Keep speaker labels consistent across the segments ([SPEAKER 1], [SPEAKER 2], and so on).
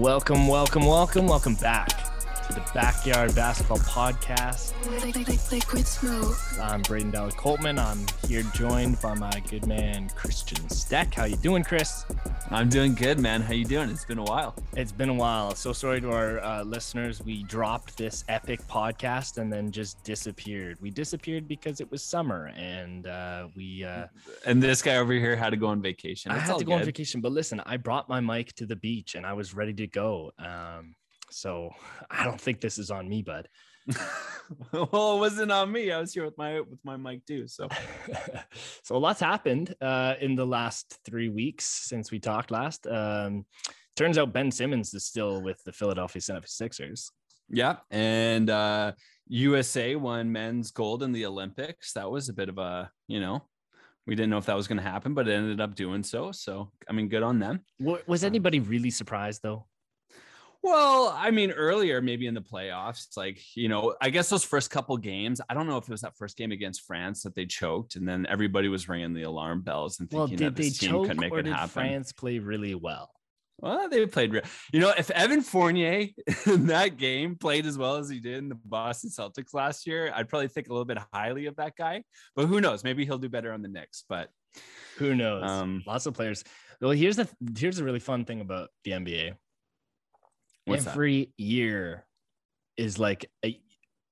[SPEAKER 1] Welcome, welcome, welcome, welcome back to the Backyard Basketball Podcast.
[SPEAKER 2] Liquid smoke.
[SPEAKER 1] I'm Braydon Dollar Coltman. I'm here joined by my good man Kristian Steck. How you doing, Chris?
[SPEAKER 3] I'm doing good, man. How you doing? It's been a while.
[SPEAKER 1] It's been a while. So sorry to our uh, listeners. We dropped this epic podcast and then just disappeared. We disappeared because it was summer and uh, we. Uh,
[SPEAKER 3] And this guy over here had to go on vacation.
[SPEAKER 1] I had to go on vacation, but listen, I brought my mic to the beach and I was ready to go. Um, so I don't think this is on me, bud.
[SPEAKER 3] well, it wasn't on me. I was here with my with my mic too. So
[SPEAKER 1] so a lot's happened uh, in the last three weeks since we talked last. Um, turns out Ben Simmons is still with the Philadelphia 76ers.
[SPEAKER 3] yeah, and uh, USA won men's gold in the Olympics. That was a bit of a you know we didn't know if that was going to happen, but it ended up doing so. So I mean, good on them.
[SPEAKER 1] Wa- Was anybody really surprised though?
[SPEAKER 3] Well, I mean, earlier maybe in the playoffs, like you know, I guess those first couple games. I don't know if it was that first game against France that they choked, and then everybody was ringing the alarm bells and
[SPEAKER 1] Well,
[SPEAKER 3] thinking
[SPEAKER 1] did
[SPEAKER 3] that
[SPEAKER 1] they
[SPEAKER 3] this team
[SPEAKER 1] choke
[SPEAKER 3] could make
[SPEAKER 1] or
[SPEAKER 3] it
[SPEAKER 1] did
[SPEAKER 3] happen.
[SPEAKER 1] France play really well?
[SPEAKER 3] Well, they played real. You know, if Evan Fournier in that game played as well as he did in the Boston Celtics last year, I'd probably think a little bit highly of that guy. But who knows? Maybe he'll do better on the Knicks. But
[SPEAKER 1] Who knows?
[SPEAKER 3] Um,
[SPEAKER 1] Lots of players. Well, here's the here's a really fun thing about the NBA.
[SPEAKER 3] What's that?
[SPEAKER 1] Every year is like a,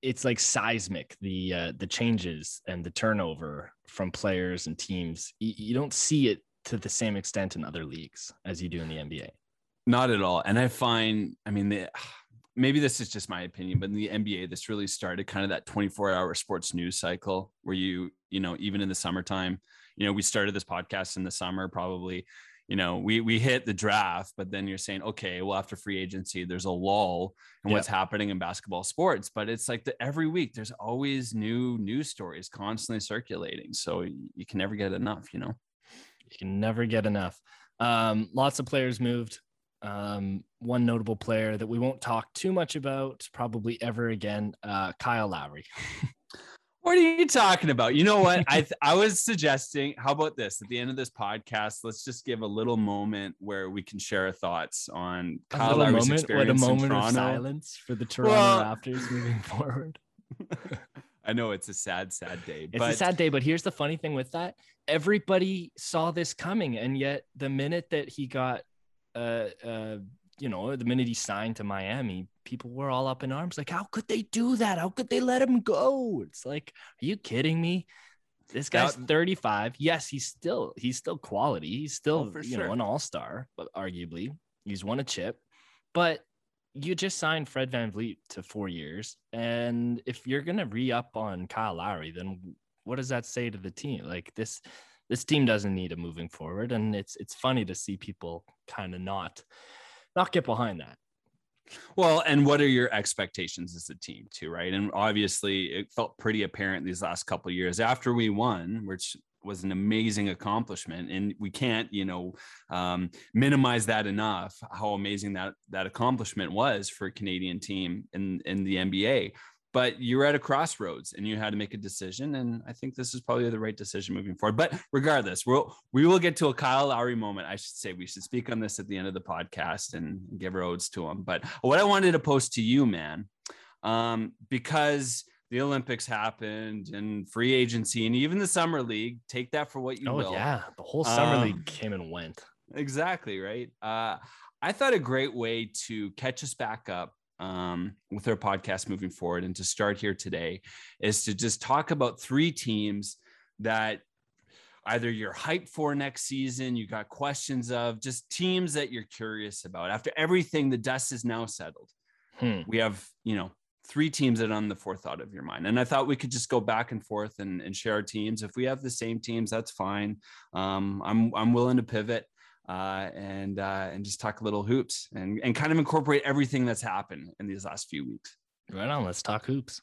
[SPEAKER 1] it's like seismic. The uh, the changes and the turnover from players and teams. You, you don't see it to the same extent in other leagues as you do in the NBA.
[SPEAKER 3] not at all. And I find, I mean, the, maybe this is just my opinion, but in the NBA, this really started kind of that 24 hour sports news cycle where you, you know, even in the summertime, you know, we started this podcast in the summer, probably, you know, we, we hit the draft, but then you're saying, okay, well, after free agency, there's a lull in what's happening in basketball sports, but it's like the, every week there's always new news stories constantly circulating. So you can never get enough, you know?
[SPEAKER 1] You can never get enough. Um, lots of players moved. Um, one notable player that we won't talk too much about, probably ever again, uh, Kyle Lowry.
[SPEAKER 3] What are you talking about? You know what? I th- I was suggesting. How about this? At the end of this podcast, let's just give a little moment where we can share our thoughts on
[SPEAKER 1] A
[SPEAKER 3] Kyle
[SPEAKER 1] little
[SPEAKER 3] Lowry's
[SPEAKER 1] moment, what a
[SPEAKER 3] experience in
[SPEAKER 1] moment of silence for the Toronto
[SPEAKER 3] Well-
[SPEAKER 1] Raptors moving forward.
[SPEAKER 3] I know it's a sad, sad day,
[SPEAKER 1] It's
[SPEAKER 3] but
[SPEAKER 1] a sad day, but here's the funny thing with that: everybody saw this coming, and yet the minute that he got, uh, uh, you know, the minute he signed to Miami, people were all up in arms, like, "How could they do that? How could they let him go?" It's like, are you kidding me? This guy's
[SPEAKER 3] That-
[SPEAKER 1] 35. Yes, he's still he's still quality. He's still
[SPEAKER 3] Oh,
[SPEAKER 1] you
[SPEAKER 3] sure.
[SPEAKER 1] know an all star, but arguably he's won a chip. But you just signed Fred VanVleet to four years. And if you're gonna re-up on Kyle Lowry, then what does that say to the team? Like this this team doesn't need him moving forward. And it's it's funny to see people kind of not not get behind that.
[SPEAKER 3] Well, and what are your expectations as a team too, right? And obviously, it felt pretty apparent these last couple years after we won, which was an amazing accomplishment and we can't you know um, minimize that enough how amazing that that accomplishment was for a canadian team in in the nba but you're at a crossroads and you had to make a decision and i think this is probably the right decision moving forward but regardless we'll we will get to a kyle lowry moment i should say we should speak on this at the end of the podcast and give our odes to him but what i wanted to post to you man um, because the Olympics happened and free agency and even the summer league. Take that for what you
[SPEAKER 1] oh
[SPEAKER 3] will.
[SPEAKER 1] yeah. The whole summer
[SPEAKER 3] Um,
[SPEAKER 1] league came and went.
[SPEAKER 3] Exactly right. Uh, I thought a great way to catch us back up um, with our podcast moving forward. And to start here today is to just talk about three teams that either you're hyped for next season, you got questions of, just teams that you're curious about. After everything, the dust is now settled.
[SPEAKER 1] Hmm.
[SPEAKER 3] we have you know three teams that are on the forethought of your mind. And i thought we could just go back and forth and, and share our teams. If we have the same teams that's fine. Um, i'm i'm willing to pivot uh, and uh, and just talk a little hoops and, and kind of incorporate everything that's happened in these last few weeks.
[SPEAKER 1] Right on. Let's talk hoops.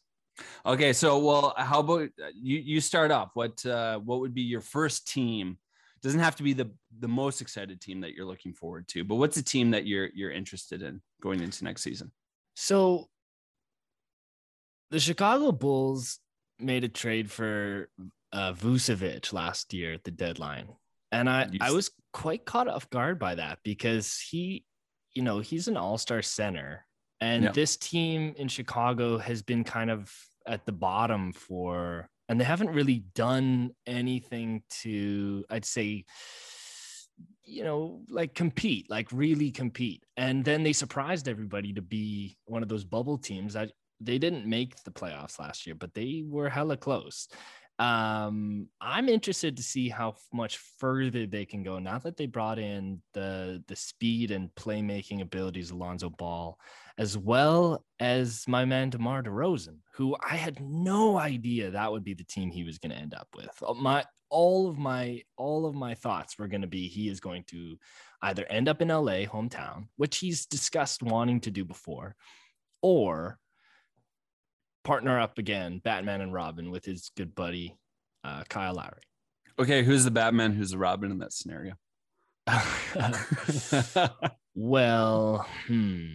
[SPEAKER 3] okay so well how about uh, you you start off. What uh, what would be your first team? Doesn't have to be the the most excited team that you're looking forward to but what's a team that you're you're interested in going into next season?
[SPEAKER 1] So the Chicago Bulls made a trade for uh, Vucevic last year at the deadline, and I I was quite caught off guard by that because he you know, he's an all-star center. And
[SPEAKER 3] Yeah.
[SPEAKER 1] this team in Chicago has been kind of at the bottom for and they haven't really done anything to I'd say you know, like compete, like really compete. And then they surprised everybody to be one of those bubble teams that they didn't make the playoffs last year, but they were hella close. Um, I'm interested to see how much further they can go now that they brought in the the speed and playmaking abilities of Alonzo Ball, as well as my man DeMar DeRozan, who I had no idea that would be the team he was going to end up with. Uh, My all of my all of my thoughts were going to be he is going to either end up in LA hometown, which he's discussed wanting to do before, or partner up again, Batman and Robin with his good buddy uh, Kyle Lowry.
[SPEAKER 3] Okay, who's the Batman? Who's the Robin in that scenario?
[SPEAKER 1] well, hmm.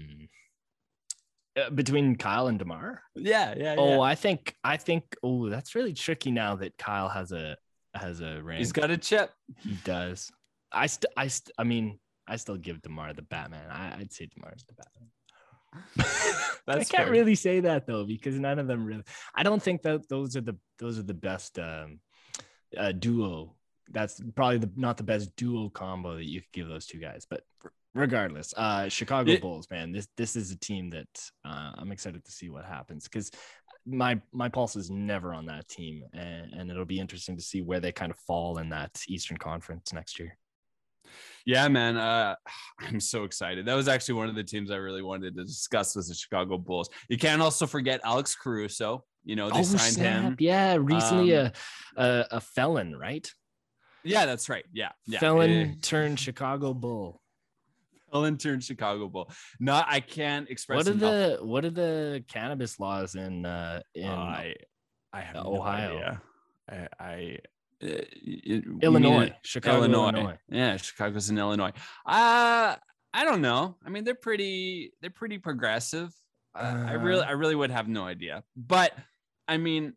[SPEAKER 1] Uh, between Kyle and Demar.
[SPEAKER 3] yeah, yeah,
[SPEAKER 1] Oh, I think I think oh, that's really tricky now that Kyle has a has a ring.
[SPEAKER 3] He's got a chip.
[SPEAKER 1] he does. I st- I st- I mean, I still give Demar the Batman. I- I'd say Demar's the Batman. I can't
[SPEAKER 3] fair.
[SPEAKER 1] really say that though because none of them really. I don't think that those are the those are the best um, uh, duo. That's probably the not the best duo combo that you could give those two guys. But regardless, uh, Chicago
[SPEAKER 3] It-
[SPEAKER 1] Bulls, man, this this is a team that uh, I'm excited to see what happens because my my pulse is never on that team, and, and it'll be interesting to see where they kind of fall in that Eastern Conference next year.
[SPEAKER 3] Yeah, man. Uh, I'm so excited. That was actually one of the teams I really wanted to discuss was the Chicago Bulls. You can't also forget Alex Caruso. You know, they signed him.
[SPEAKER 1] Oh, Yeah, recently
[SPEAKER 3] Um,
[SPEAKER 1] a, a a felon, right?
[SPEAKER 3] Yeah, that's right. Yeah, yeah.
[SPEAKER 1] felon
[SPEAKER 3] Eh,
[SPEAKER 1] turned Chicago Bull.
[SPEAKER 3] felon turned Chicago Bull. No, I can't express.
[SPEAKER 1] What are
[SPEAKER 3] enough-
[SPEAKER 1] the what are the cannabis laws in uh in
[SPEAKER 3] I, I have no
[SPEAKER 1] Ohio.
[SPEAKER 3] idea. I, I it- you
[SPEAKER 1] Illinois,
[SPEAKER 3] mean
[SPEAKER 1] Chicago,
[SPEAKER 3] Illinois.
[SPEAKER 1] Illinois?
[SPEAKER 3] Yeah, Chicago's in Illinois. Uh I don't know. I mean, they're pretty they're pretty progressive. Uh, I really
[SPEAKER 1] Uh.
[SPEAKER 3] I really would have no idea. But I mean,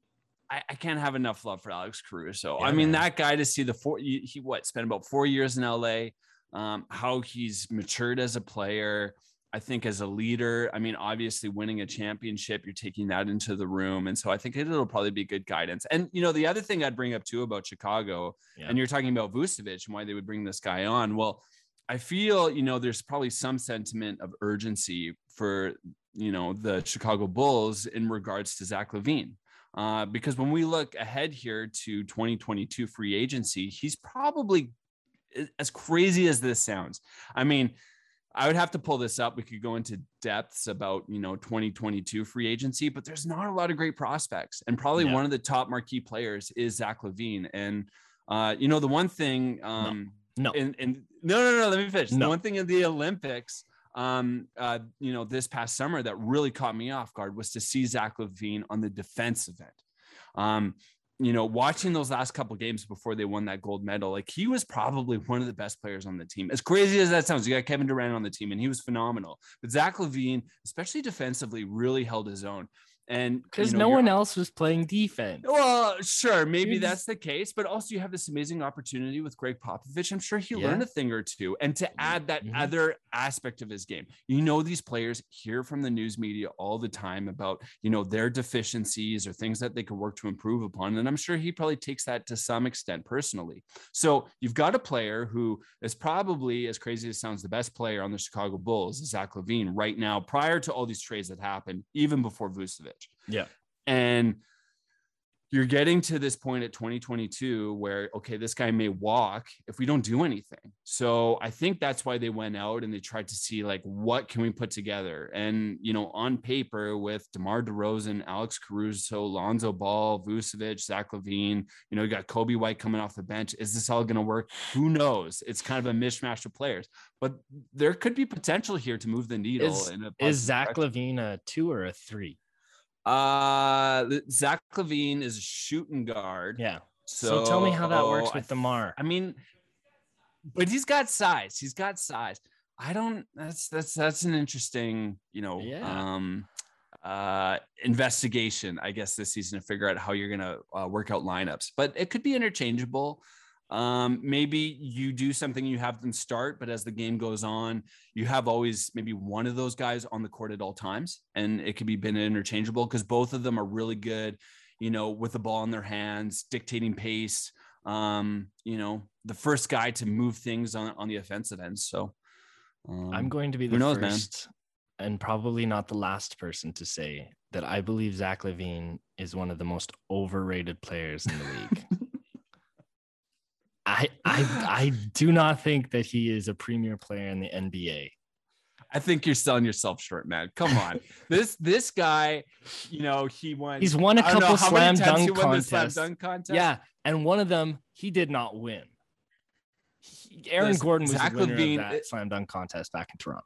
[SPEAKER 3] I, I can't have enough love for Alex Caruso. I mean,
[SPEAKER 1] man.
[SPEAKER 3] that guy to see the four he, he what spent about four years in LA, um, how he's matured as a player. I think as a leader, I mean, obviously winning a championship, you're taking that into the room. And so I think it'll probably be good guidance. And, you know, the other thing I'd bring up too about Chicago,
[SPEAKER 1] Yeah.
[SPEAKER 3] and you're talking about Vucevic and why they would bring this guy on. Well, I feel, you know, there's probably some sentiment of urgency for, you know, the Chicago Bulls in regards to Zach LaVine. Uh, because when we look ahead here to 2022 free agency, he's probably as crazy as this sounds. I mean, I would have to pull this up. We could go into depths about, you know, 2022 free agency, but there's not a lot of great prospects. And probably
[SPEAKER 1] Yeah.
[SPEAKER 3] one of the top marquee players is Zach LaVine. And, uh, you know, the one thing, um,
[SPEAKER 1] no.
[SPEAKER 3] and, and no, no, no, let me finish. The one thing in the Olympics, um, uh, you know, this past summer that really caught me off guard was to see Zach LaVine on the defensive end. Um, you know, watching those last couple games before they won that gold medal, like he was probably one of the best players on the team. As crazy as that sounds, you got Kevin Durant on the team and he was phenomenal. But Zach LaVine, especially defensively, really held his own. And
[SPEAKER 1] because
[SPEAKER 3] you know,
[SPEAKER 1] no one else was playing defense.
[SPEAKER 3] well, sure, maybe that's the case, but also you have this amazing opportunity with Gregg Popovich. I'm sure he
[SPEAKER 1] Yeah.
[SPEAKER 3] learned a thing or two. And to add that
[SPEAKER 1] Mhm.
[SPEAKER 3] other aspect of his game, you know, these players hear from the news media all the time about, you know, their deficiencies or things that they could work to improve upon. And I'm sure he probably takes that to some extent personally. So you've got a player who is probably, as crazy as it sounds, the best player on the Chicago Bulls, Zach LaVine, right now, prior to all these trades that happened, even before Vucevic.
[SPEAKER 1] Yeah.
[SPEAKER 3] And you're getting to this point at 2022 where, okay, this guy may walk if we don't do anything. So I think that's why they went out and they tried to see, like, what can we put together? And, you know, on paper with DeMar DeRozan, Alex Caruso, Lonzo Ball, Vucevic, Zach LaVine, you know, you got Coby White coming off the bench. Is this all going to work? Who knows? It's kind of a mishmash of players, but there could be potential here to move the needle.
[SPEAKER 1] Is-
[SPEAKER 3] in a
[SPEAKER 1] Is Zach
[SPEAKER 3] direction.
[SPEAKER 1] LaVine a two or a three?
[SPEAKER 3] Uh, Zach LaVine is a shooting guard.
[SPEAKER 1] Yeah. So, tell me how that works with Demar.
[SPEAKER 3] I mean, but he's got size. He's got size. I don't. That's that's that's an interesting, you know,
[SPEAKER 1] Yeah.
[SPEAKER 3] um, uh, investigation. I guess this season to figure out how you're gonna uh, work out lineups. But it could be interchangeable. Um, maybe you do something, you have them start, but as the game goes on, you have always maybe one of those guys on the court at all times, and it could be been interchangeable because both of them are really good, you know, with the ball in their hands, dictating pace. Um, you know, the first guy to move things on on the offensive end. So um,
[SPEAKER 1] I'm going to be the
[SPEAKER 3] knows, man?
[SPEAKER 1] first and probably not the last person to say that I believe Zach LaVine is one of the most overrated players in the league. I, I I do not think that he is a premier player in the NBA.
[SPEAKER 3] I think you're selling yourself short, man. Come on, this this guy, you know, he won.
[SPEAKER 1] He's won a
[SPEAKER 3] don't know
[SPEAKER 1] couple slam
[SPEAKER 3] times he
[SPEAKER 1] dunk
[SPEAKER 3] won the slam
[SPEAKER 1] contests.
[SPEAKER 3] dunk contest.
[SPEAKER 1] Yeah, and one of them he did not win. He- Aaron
[SPEAKER 3] Listen,
[SPEAKER 1] Gordon was
[SPEAKER 3] Zach
[SPEAKER 1] the winner
[SPEAKER 3] LaVine-
[SPEAKER 1] of that slam dunk contest back in Toronto.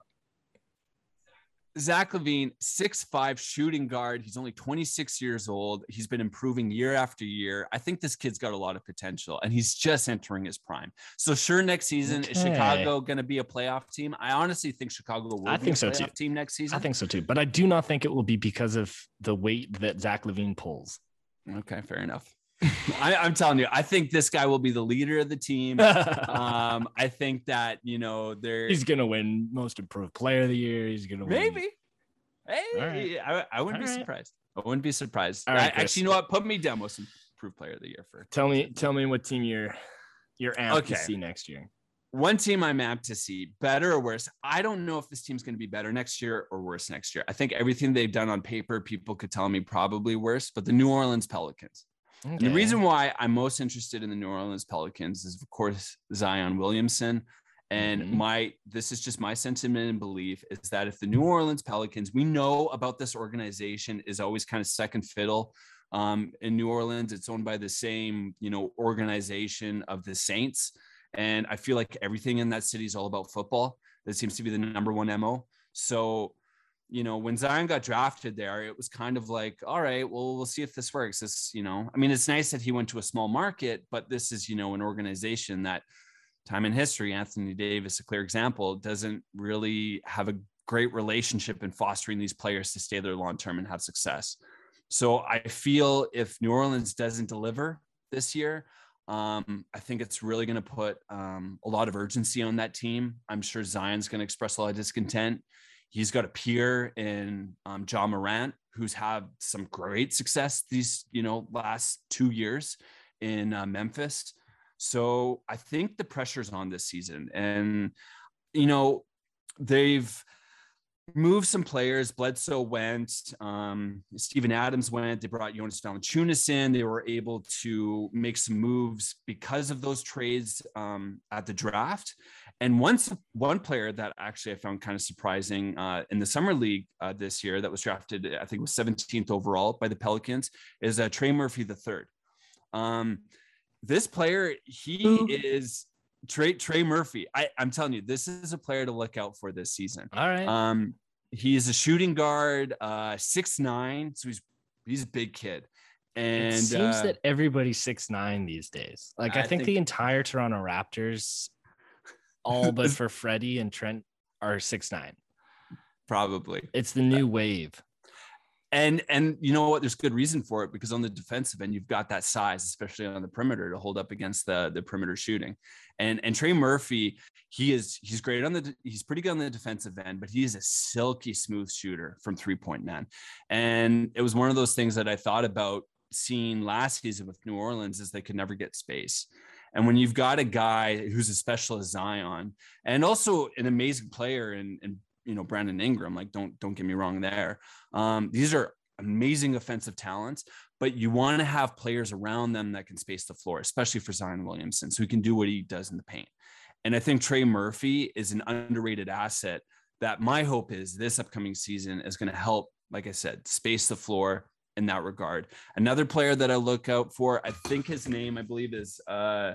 [SPEAKER 3] Zach LaVine, six five shooting guard. He's only 26 years old. He's been improving year after year. I think this kid's got a lot of potential and he's just entering his prime. So sure, next season is Chicago going to be a playoff team? I honestly think Chicago will
[SPEAKER 1] I
[SPEAKER 3] be
[SPEAKER 1] think
[SPEAKER 3] a
[SPEAKER 1] so,
[SPEAKER 3] playoff
[SPEAKER 1] too.
[SPEAKER 3] team next season.
[SPEAKER 1] I think so too, but I do not think it will be because of the weight that Zach LaVine pulls.
[SPEAKER 3] Okay, fair enough. I, I'm telling you, I think this guy will be the leader of the team. um, I think that you know they're
[SPEAKER 1] He's gonna win Most Improved Player of the Year. He's gonna win.
[SPEAKER 3] maybe. Hey,
[SPEAKER 1] All right.
[SPEAKER 3] I, I wouldn't
[SPEAKER 1] All
[SPEAKER 3] be
[SPEAKER 1] right.
[SPEAKER 3] surprised. I wouldn't be surprised.
[SPEAKER 1] All right,
[SPEAKER 3] I- actually, you know what? Put me down most improved player of the year for
[SPEAKER 1] Tell me, tell me what team you're you're amped
[SPEAKER 3] Okay.
[SPEAKER 1] to see next year.
[SPEAKER 3] one team I'm amped to see better or worse. I don't know if this team's going to be better next year or worse next year. I think everything they've done on paper, people could tell me probably worse, but the New Orleans Pelicans. And the reason why I'm most interested in the New Orleans Pelicans is, of course, Zion Williamson. And
[SPEAKER 1] Mhm.
[SPEAKER 3] my this is just my sentiment and belief is that if the New Orleans Pelicans, we know about this organization is always kind of second fiddle. Um, in New Orleans, it's owned by the same, you know, organization of the Saints. And I feel like everything in that city is all about football. That seems to be the number one MO. So, you know, when Zion got drafted there, it was kind of like, all right, well, we'll see if this works. This, you know, I mean, it's nice that he went to a small market, but this is, you know, an organization that time in history, Anthony Davis, a clear example, doesn't really have a great relationship in fostering these players to stay there long term and have success. So I feel if New Orleans doesn't deliver this year, um, I think it's really going to put um, a lot of urgency on that team. I'm sure Zion's going to express a lot of discontent. He's got a peer in um, Ja Morant, who's had some great success these, you know, last two years in uh, Memphis. So I think the pressure's on this season, and you know, they've moved some players. Bledsoe went, um, Steven Adams went. They brought Jonas Valanciunas in. They were able to make some moves because of those trades um, at the draft. And once one player that actually I found kind of surprising uh, in the summer league uh, this year that was drafted, I think was 17th overall by the Pelicans, is uh, Trey Murphy the third. Um, this player, he
[SPEAKER 1] Who?
[SPEAKER 3] is Trey Trey Murphy. I, I'm telling you, this is a player to look out for this season.
[SPEAKER 1] All right.
[SPEAKER 3] Um, he is a shooting guard, uh, six nine, so he's he's a big kid. And
[SPEAKER 1] it seems
[SPEAKER 3] uh,
[SPEAKER 1] that everybody's six nine these days. Like I,
[SPEAKER 3] I
[SPEAKER 1] think,
[SPEAKER 3] think-
[SPEAKER 1] the entire Toronto Raptors, all but for Freddie and Trent, are six nine.
[SPEAKER 3] probably
[SPEAKER 1] It's the new wave.
[SPEAKER 3] And and you know what? There's good reason for it because on the defensive end you've got that size especially on the perimeter to hold up against the the perimeter shooting. And and trey murphy he is he's great on the he's pretty good on the defensive end but he is a silky smooth shooter from three point man and it was one of those things that i thought about seeing last season with new orleans is they could never get space. And when you've got a guy who's as special as zion and also an amazing player and and you know brandon ingram like don't don't get me wrong there um, these are amazing offensive talents, but you want to have players around them that can space the floor, especially for Zion Williamson, so he can do what he does in the paint. And I think Trey Murphy is an underrated asset that my hope is this upcoming season is going to help, like I said, space the floor in that regard. Another player that I look out for, I think his name, I believe, is uh,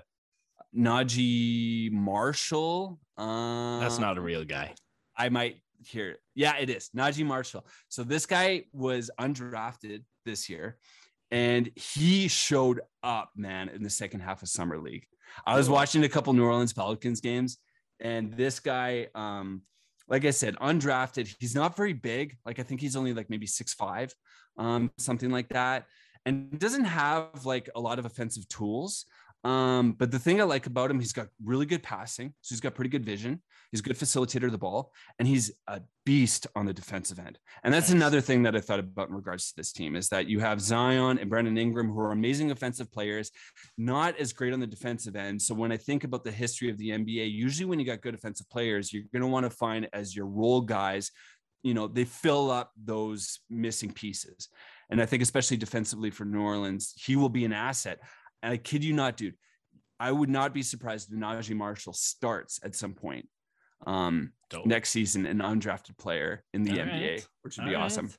[SPEAKER 3] Naji Marshall. Um,
[SPEAKER 1] That's not a real guy.
[SPEAKER 3] I might hear. Yeah, it is Naji Marshall. So this guy was undrafted this year, and he showed up, man, in the second half of summer league. I was watching a couple New Orleans Pelicans games, and this guy, um, like I said, undrafted. He's not very big. Like I think he's only like maybe six five, um, something like that, and doesn't have like a lot of offensive tools. Um, but the thing I like about him, he's got really good passing. So he's got pretty good vision. He's a good facilitator of the ball, and he's a beast on the defensive end. And that's
[SPEAKER 1] Nice.
[SPEAKER 3] another thing that I thought about in regards to this team is that you have Zion and Brandon Ingram, who are amazing offensive players, not as great on the defensive end. So when I think about the history of the NBA, usually when you got good offensive players, you're going to want to find as your role guys, you know, they fill up those missing pieces. And I think especially defensively for New Orleans, he will be an asset. And I kid you not, dude. I would not be surprised if Naji Marshall starts at some point um,
[SPEAKER 1] Dope.
[SPEAKER 3] next season, an undrafted player in the
[SPEAKER 1] All
[SPEAKER 3] NBA,
[SPEAKER 1] right.
[SPEAKER 3] which would be
[SPEAKER 1] All
[SPEAKER 3] awesome.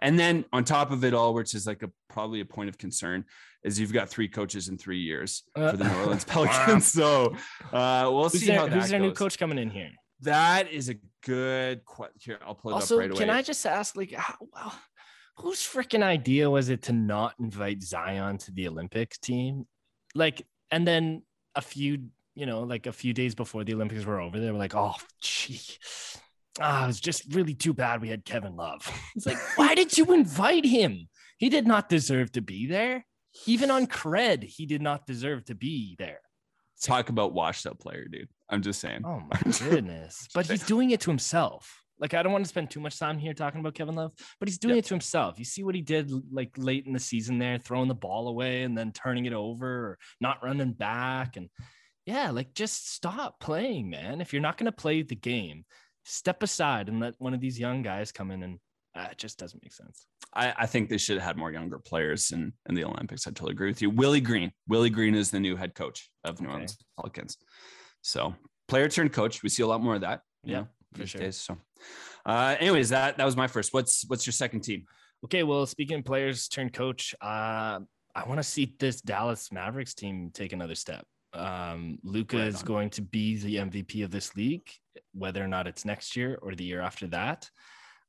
[SPEAKER 3] And then on top of it all, which is like a probably a point of concern, is you've got three coaches in three years for the New Orleans Pelicans. So uh, we'll
[SPEAKER 1] Who's
[SPEAKER 3] see
[SPEAKER 1] their,
[SPEAKER 3] how that
[SPEAKER 1] who's their new coach coming in here?
[SPEAKER 3] That is a good question. Here, I'll pull it
[SPEAKER 1] Also,
[SPEAKER 3] up right away.
[SPEAKER 1] can I just ask, like, how, well, whose freaking idea was it to not invite Zion to the Olympics team? Like, and then a few, you know, like a few days before the Olympics were over, they were like, oh, gee, ah, it's just really too bad we had Kevin Love. It's like, why did you invite him? He did not deserve to be there. Even on cred, he did not deserve to be there.
[SPEAKER 3] talk about washed up player, dude? I'm just saying.
[SPEAKER 1] Oh my goodness. but he's doing it to himself. Like I don't want to spend too much time here talking about Kevin Love, but he's doing
[SPEAKER 3] Yeah.
[SPEAKER 1] it to himself. You see what he did like late in the season there, throwing the ball away and then turning it over or not running back and yeah, like just stop playing, man. If you're not going to play the game, step aside and let one of these young guys come in and uh, it just doesn't make sense.
[SPEAKER 3] I, I think they should have had more younger players in, in the Olympics. I totally agree with you. Willie Green. Willie Green is the new head coach of New
[SPEAKER 1] Okay.
[SPEAKER 3] Orleans Pelicans. So player turned coach. We see a lot more of that. you
[SPEAKER 1] Yeah,
[SPEAKER 3] know, these
[SPEAKER 1] sure.
[SPEAKER 3] days. So uh anyways, that that was my first. What's what's your second team?
[SPEAKER 1] Okay, well, speaking of players turn coach, uh, I want to see this Dallas Mavericks team take another step. Um, Luka
[SPEAKER 3] Right
[SPEAKER 1] is going to be the MVP of this league, whether or not it's next year or the year after that.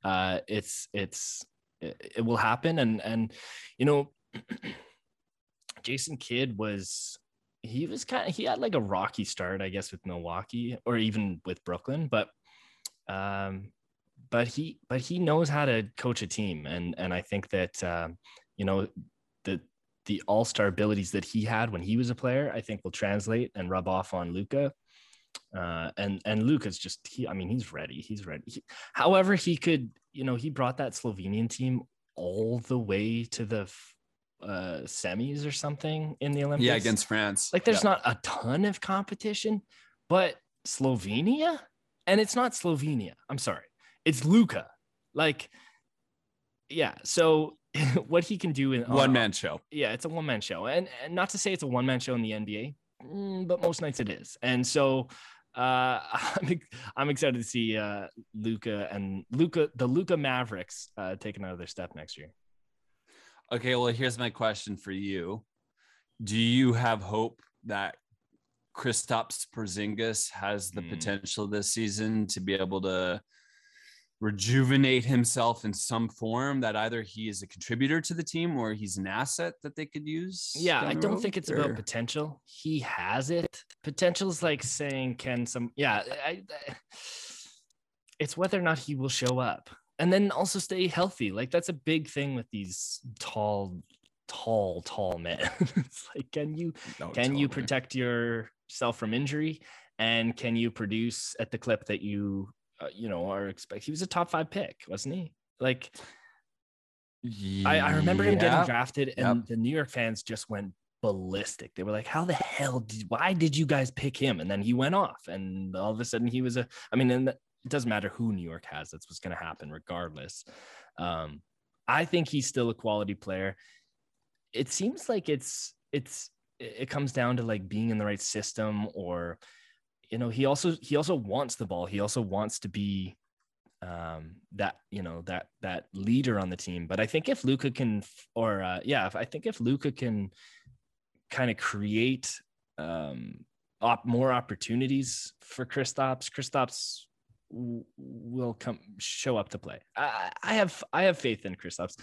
[SPEAKER 1] Uh, it's it's it, it will happen, and and you know, Jason Kidd was he was kind of he had like a rocky start, I guess, with Milwaukee or even with Brooklyn, but um, but he but he knows how to coach a team, and and I think that um, you know the the all star abilities that he had when he was a player, I think will translate and rub off on Luka. Uh, and and Luka's just he, I mean, he's ready. He's ready. He- however, he could, you know, he brought that Slovenian team all the way to the uh, semis or something in the Olympics.
[SPEAKER 3] Yeah, against France.
[SPEAKER 1] Like there's
[SPEAKER 3] Yeah.
[SPEAKER 1] not a ton of competition, but Slovenia, and it's not Slovenia. I'm sorry, it's Luka. Like, yeah. So what he can do in
[SPEAKER 3] one man show.
[SPEAKER 1] yeah, it's a one man show, and, and not to say it's a one man show in the NBA, mm, but most nights it is. And so uh, I'm I'm excited to see uh, Luka and Luka the Luka Mavericks uh, take another step next year.
[SPEAKER 3] Okay, well, here's my question for you. Do you have hope that Kristaps Porzingis has the
[SPEAKER 1] Hmm.
[SPEAKER 3] potential this season to be able to rejuvenate himself in some form that either he is a contributor to the team or he's an asset that they could use?
[SPEAKER 1] Yeah, I don't
[SPEAKER 3] road,
[SPEAKER 1] think it's
[SPEAKER 3] or-
[SPEAKER 1] about potential. He has it. Potential is like saying, can some, yeah, I, I- it's whether or not he will show up and then also stay healthy. Like that's a big thing with these tall, tall, tall men. it's like, can you,
[SPEAKER 3] No,
[SPEAKER 1] can you
[SPEAKER 3] protect
[SPEAKER 1] protect yourself from injury and can you produce at the clip that you, uh, you know, are expect? He was a top five pick, wasn't he? Like, I, I remember him getting drafted, and the New York fans just went ballistic. They were like, "How the hell did? Why did you guys pick him?" And then he went off, and all of a sudden he was a. I mean, and it doesn't matter who New York has. That's what's going to happen, regardless. Um, I think he's still a quality player. It seems like it's it's it comes down to like being in the right system, or you know, he also he also wants the ball. He also wants to be um that you know that that leader on the team. But i think if luka can or uh yeah if, i think if luka can kind of create um op- more opportunities for Kristaps Kristaps w- will come show up to play. I i have i have faith in Kristaps.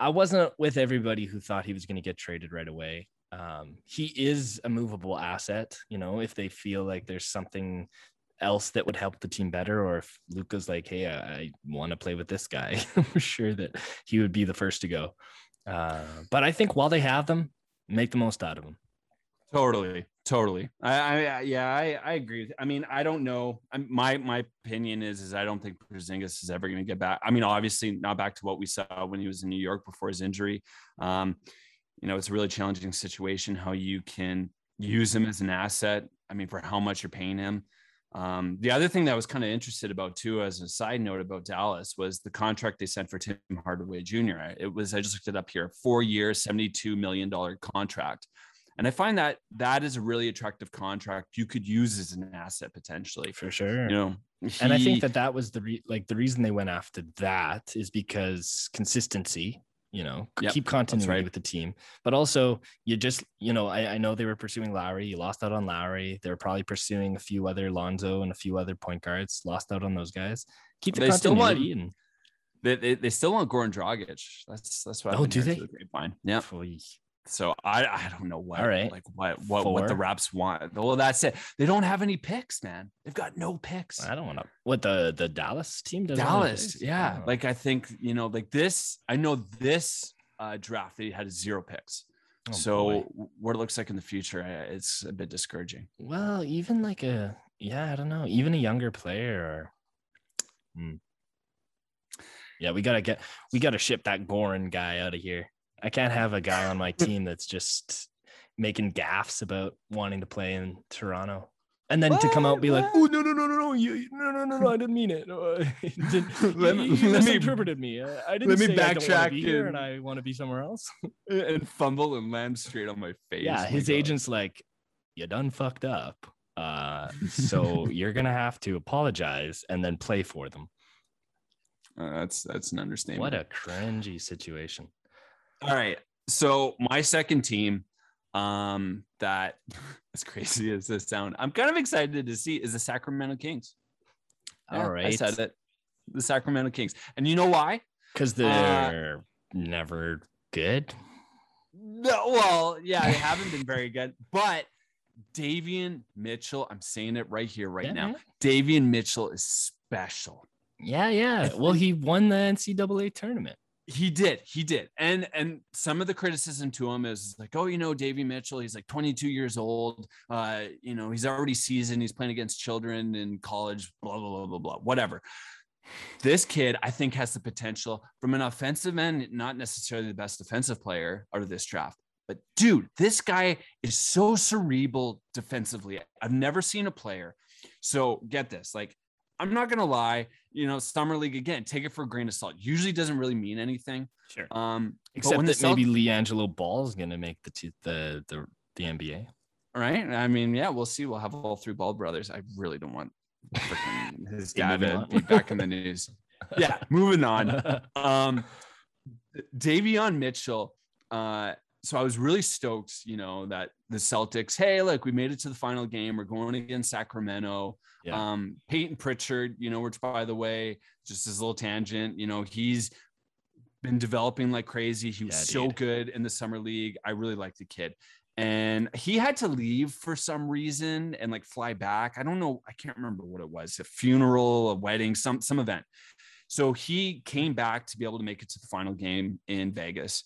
[SPEAKER 1] I wasn't with everybody who thought he was going to get traded right away um he is a movable asset you know if they feel like there's something else that would help the team better or if luka's like hey i, I want to play with this guy i'm sure that he would be the first to go uh, but i think while they have them make the most out of them
[SPEAKER 3] Totally, totally. I, I yeah, I, I agree. I mean, I don't know. I'm, my my opinion is is I don't think Porzingis is ever going to get back. I mean, obviously not back to what we saw when he was in New York before his injury. Um, you know, it's a really challenging situation how you can use him as an asset. I mean, for how much you're paying him. Um, the other thing that I was kind of interested about too, as a side note about Dallas, was the contract they sent for Tim Hardaway Jr. It was I just looked it up here, four years, seventy-two million dollar contract, and I find that that is a really attractive contract you could use as an asset potentially
[SPEAKER 1] for sure.
[SPEAKER 3] You know,
[SPEAKER 1] and I think that that was the re- like the reason they went after that is because consistency. You know,
[SPEAKER 3] Yep,
[SPEAKER 1] keep continuity
[SPEAKER 3] right.
[SPEAKER 1] with the team, but also you just you know I, I know they were pursuing Lowry. You lost out on Lowry. They were probably pursuing a few other Lonzo and a few other point guards. Lost out on those guys. Keep the
[SPEAKER 3] They still want-
[SPEAKER 1] and
[SPEAKER 3] they, they, they still want Goran Dragic. That's that's what.
[SPEAKER 1] Oh, do they?
[SPEAKER 3] the grapevine. Yeah. So I I don't know what
[SPEAKER 1] All right.
[SPEAKER 3] like what what what the Raps want. Well, that's it. They don't have any picks, man. They've got no picks.
[SPEAKER 1] I don't want to. What the the Dallas team does?
[SPEAKER 3] Dallas, yeah. Like I think you know, like this. I know this uh, draft they had zero picks.
[SPEAKER 1] Oh,
[SPEAKER 3] so what it looks like in the future, it's a bit discouraging.
[SPEAKER 1] Well, even like a yeah, I don't know, even a younger player or Hmm. yeah, we gotta get we gotta ship that Goran guy out of here. I can't have a guy on my team that's just making gaffes about wanting to play in Toronto. And then to come out and be like, oh no no no no no you no no no no I didn't mean it.
[SPEAKER 3] Let me-
[SPEAKER 1] you, you
[SPEAKER 3] let me-
[SPEAKER 1] misinterpreted me. Uh, I didn't
[SPEAKER 3] let me
[SPEAKER 1] say I don't
[SPEAKER 3] backtrack
[SPEAKER 1] be here and
[SPEAKER 3] and-
[SPEAKER 1] I want to be somewhere else.
[SPEAKER 3] And fumble and land straight on my face.
[SPEAKER 1] yeah, his agent's like, you done fucked up. Uh, so you're gonna have to apologize and then play for them.
[SPEAKER 3] Uh, that's that's an understatement.
[SPEAKER 1] What a cringy situation.
[SPEAKER 3] All right. So my second team, um, that as crazy as this sound, I'm kind of excited to see is the Sacramento Kings.
[SPEAKER 1] All
[SPEAKER 3] I
[SPEAKER 1] right.
[SPEAKER 3] said it. The Sacramento Kings. And you know why?
[SPEAKER 1] Because
[SPEAKER 3] Uh,
[SPEAKER 1] they're never good.
[SPEAKER 3] No, well, yeah, they haven't been very good, but Davion Mitchell, I'm saying it right here, right
[SPEAKER 1] Yeah,
[SPEAKER 3] now.
[SPEAKER 1] man.
[SPEAKER 3] Davion Mitchell is special.
[SPEAKER 1] Yeah, yeah. Well, he won the NCAA tournament.
[SPEAKER 3] He did, he did, and and some of the criticism to him is like, oh, you know, Davy Mitchell, he's like 22 years old. Uh, you know, he's already seasoned. He's playing against children in college. Blah blah blah blah blah. Whatever. This kid, I think, has the potential from an offensive end, not necessarily the best defensive player out of this draft. But dude, this guy is so cerebral defensively. I've never seen a player. So get this, like I'm not gonna lie, you know, summer league again, take it for a grain of salt. Usually doesn't really mean anything.
[SPEAKER 1] Sure.
[SPEAKER 3] Um,
[SPEAKER 1] Except that maybe
[SPEAKER 3] Celt-
[SPEAKER 1] LiAngelo Ball is gonna make the t- the the the NBA.
[SPEAKER 3] right? I mean, yeah, we'll see. We'll have all three Ball brothers. I really don't want his dad to be back in the news. Yeah, moving on. um Davion Mitchell. Uh, so I was really stoked, you know, that the Celtics, hey, look, we made it to the final game. We're going against Sacramento.
[SPEAKER 1] Yeah.
[SPEAKER 3] Um, Payton Pritchard, you know, which by the way, just as a little tangent, you know, he's been developing like crazy. He was
[SPEAKER 1] Yeah,
[SPEAKER 3] so
[SPEAKER 1] dude.
[SPEAKER 3] good in the summer league. I really like the kid. And he had to leave for some reason and like fly back. I don't know. I can't remember what it was. A funeral, a wedding, some some event. So he came back to be able to make it to the final game in Vegas.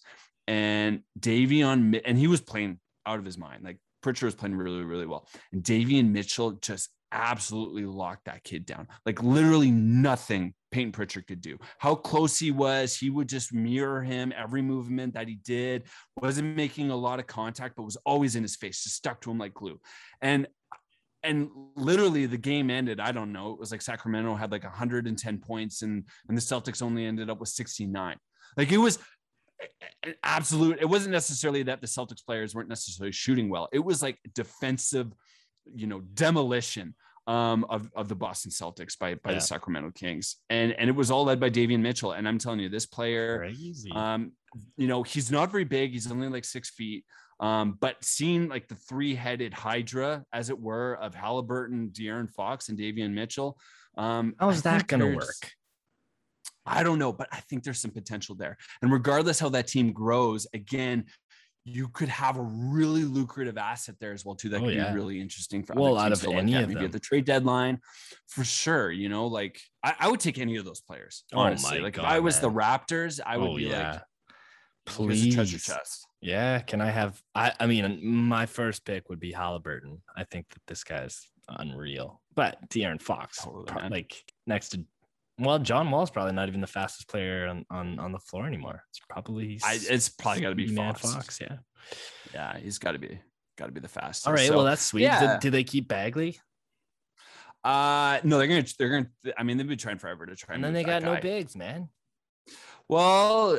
[SPEAKER 3] And Davion, and he was playing out of his mind. Like Pritchard was playing really, really well. And Davion Mitchell just absolutely locked that kid down. Like literally nothing Payton Pritchard could do. How close he was, he would just mirror him every movement that he did. Wasn't making a lot of contact, but was always in his face, just stuck to him like glue. And and literally the game ended. I don't know. It was like Sacramento had like 110 points, and and the Celtics only ended up with 69. Like it was an absolute. It wasn't necessarily that the Celtics players weren't necessarily shooting well. It was like defensive, you know, demolition um, of of the Boston Celtics by by
[SPEAKER 1] Yeah.
[SPEAKER 3] the Sacramento Kings, and and it was all led by Davion Mitchell. And I'm telling you, this player,
[SPEAKER 1] Crazy.
[SPEAKER 3] um, you know, he's not very big. He's only like six feet. Um, but seeing like the three-headed hydra, as it were, of Halliburton, De'Aaron Fox, and Davion Mitchell. Um,
[SPEAKER 1] How's that gonna
[SPEAKER 3] there's-
[SPEAKER 1] work?
[SPEAKER 3] I don't know, but I think there's some potential there. And regardless how that team grows, again, you could have a really lucrative asset there as well too. That
[SPEAKER 1] Oh,
[SPEAKER 3] could
[SPEAKER 1] yeah.
[SPEAKER 3] be really interesting for
[SPEAKER 1] Well, out of
[SPEAKER 3] to
[SPEAKER 1] any
[SPEAKER 3] at,
[SPEAKER 1] of
[SPEAKER 3] maybe at the trade deadline, for sure. You know, like I, I would take any of those players.
[SPEAKER 1] Oh
[SPEAKER 3] Honestly,
[SPEAKER 1] my
[SPEAKER 3] like if I was the. Raptors, I would
[SPEAKER 1] oh
[SPEAKER 3] be
[SPEAKER 1] yeah.
[SPEAKER 3] like, a treasure
[SPEAKER 1] Please.
[SPEAKER 3] chest.
[SPEAKER 1] Yeah, can I have? I I mean, my first pick would be Halliburton. I think that this guy's unreal. But De'Aaron Fox,
[SPEAKER 3] Totally,
[SPEAKER 1] like next to, well, John Wall's probably not even the fastest player on on, on the floor anymore. It's probably
[SPEAKER 3] I, it's probably got to be Fox.
[SPEAKER 1] Fox. Yeah.
[SPEAKER 3] Yeah, he's got to be got to be the fastest.
[SPEAKER 1] All right.
[SPEAKER 3] So,
[SPEAKER 1] well, that's sweet.
[SPEAKER 3] yeah.
[SPEAKER 1] Did, did they keep Bagley?
[SPEAKER 3] uh, no, they're gonna they're gonna. I mean, they've been trying forever to try.
[SPEAKER 1] And then they got no
[SPEAKER 3] guy.
[SPEAKER 1] bigs, man.
[SPEAKER 3] Well,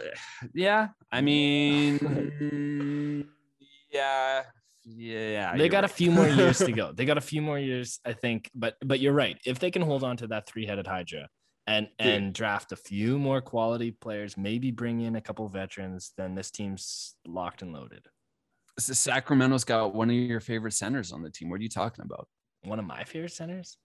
[SPEAKER 3] yeah. I mean, yeah, yeah.
[SPEAKER 1] they got a few more years to go. They got a few more years, I think. But but you're right. If they can hold on to that three headed Hydra and
[SPEAKER 3] Dude.
[SPEAKER 1] and draft a few more quality players, maybe bring in a couple veterans, then this team's locked and loaded.
[SPEAKER 3] So Sacramento's got one of your favorite centers on the team. What are you talking about?
[SPEAKER 1] One of my favorite centers?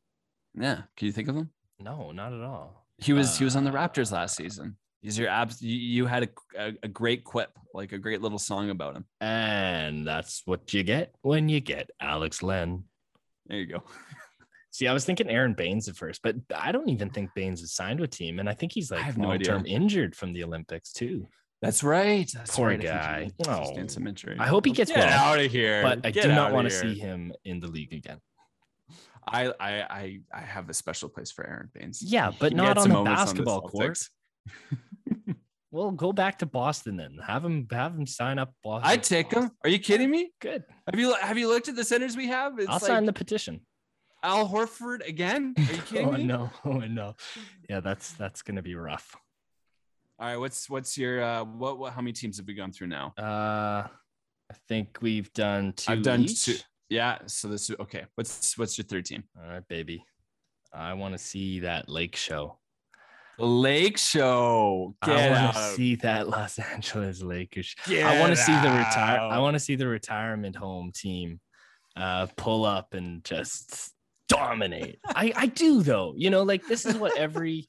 [SPEAKER 3] Yeah, can you think of him?
[SPEAKER 1] No, not at all.
[SPEAKER 3] He was he was on the Raptors
[SPEAKER 1] Uh,
[SPEAKER 3] last season. He's your abs. You, you had a, a a great quip, like a great little song about him.
[SPEAKER 1] And that's what you get when you get Alex Len.
[SPEAKER 3] There you go.
[SPEAKER 1] See, I was thinking Aron Baynes at first, but I don't even think Baynes is signed with team, and I think he's like
[SPEAKER 3] no
[SPEAKER 1] long term injured from the Olympics too.
[SPEAKER 3] That's right. That's
[SPEAKER 1] Poor
[SPEAKER 3] right.
[SPEAKER 1] Guy. Oh.
[SPEAKER 3] some injury.
[SPEAKER 1] I hope he gets
[SPEAKER 3] Get
[SPEAKER 1] well,
[SPEAKER 3] out of here.
[SPEAKER 1] But I
[SPEAKER 3] Get
[SPEAKER 1] do not want to see him in the league again.
[SPEAKER 3] I, I I I have a special place for Aron Baynes.
[SPEAKER 1] Yeah, but
[SPEAKER 3] He
[SPEAKER 1] not on the basketball court.
[SPEAKER 3] Celtics.
[SPEAKER 1] Well, go back to Boston then. Have him have him sign up. Boston.
[SPEAKER 3] I'd take him. Are you kidding me?
[SPEAKER 1] Good.
[SPEAKER 3] Have you have you looked at the centers we have? It's
[SPEAKER 1] I'll
[SPEAKER 3] like
[SPEAKER 1] sign the petition.
[SPEAKER 3] Al Horford again. Are you kidding
[SPEAKER 1] oh
[SPEAKER 3] me?
[SPEAKER 1] no, oh no. Yeah, that's that's gonna be rough.
[SPEAKER 3] All right, what's what's your uh what what how many teams have we gone through now?
[SPEAKER 1] Uh I think we've done 2
[SPEAKER 3] I've done
[SPEAKER 1] each.
[SPEAKER 3] two. Yeah, so this is okay. What's what's your third team?
[SPEAKER 1] All right, baby. I want to see that lake show.
[SPEAKER 3] Lake Show.
[SPEAKER 1] I want to see that Los Angeles Lakers.
[SPEAKER 3] Get
[SPEAKER 1] I want to see the retire. I want to see the retirement home team uh, pull up and just dominate. I I do though. You know, like this is what every